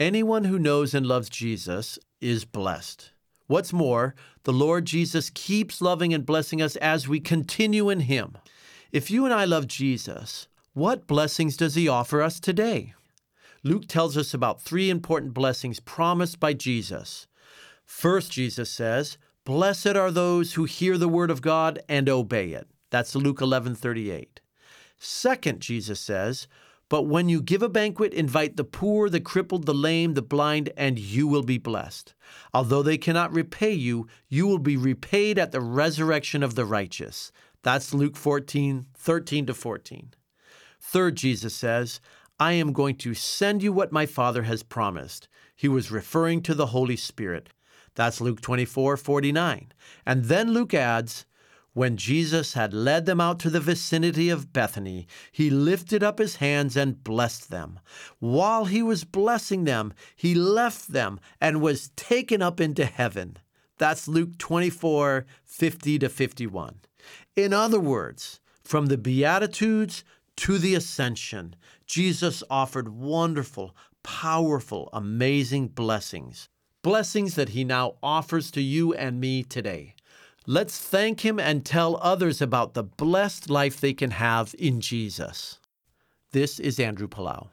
Anyone who knows and loves Jesus is blessed. What's more, the Lord Jesus keeps loving and blessing us as we continue in Him. If you and I love Jesus, what blessings does He offer us today? Luke tells us about three important blessings promised by Jesus. First, Jesus says, Blessed are those who hear the word of God and obey it. That's Luke 11 38. Second, Jesus says, But when you give a banquet, invite the poor, the crippled, the lame, the blind, and you will be blessed. Although they cannot repay you, you will be repaid at the resurrection of the righteous. That's Luke 14 13 to 14. Third, Jesus says, I am going to send you what my Father has promised. He was referring to the Holy Spirit. That's Luke 24 49. And then Luke adds, When Jesus had led them out to the vicinity of Bethany, he lifted up his hands and blessed them. While he was blessing them, he left them and was taken up into heaven. That's Luke 24 50 to 51. In other words, from the Beatitudes to the ascension, Jesus offered wonderful, powerful, amazing blessings. Blessings that he now offers to you and me today. Let's thank him and tell others about the blessed life they can have in Jesus. This is Andrew Palau.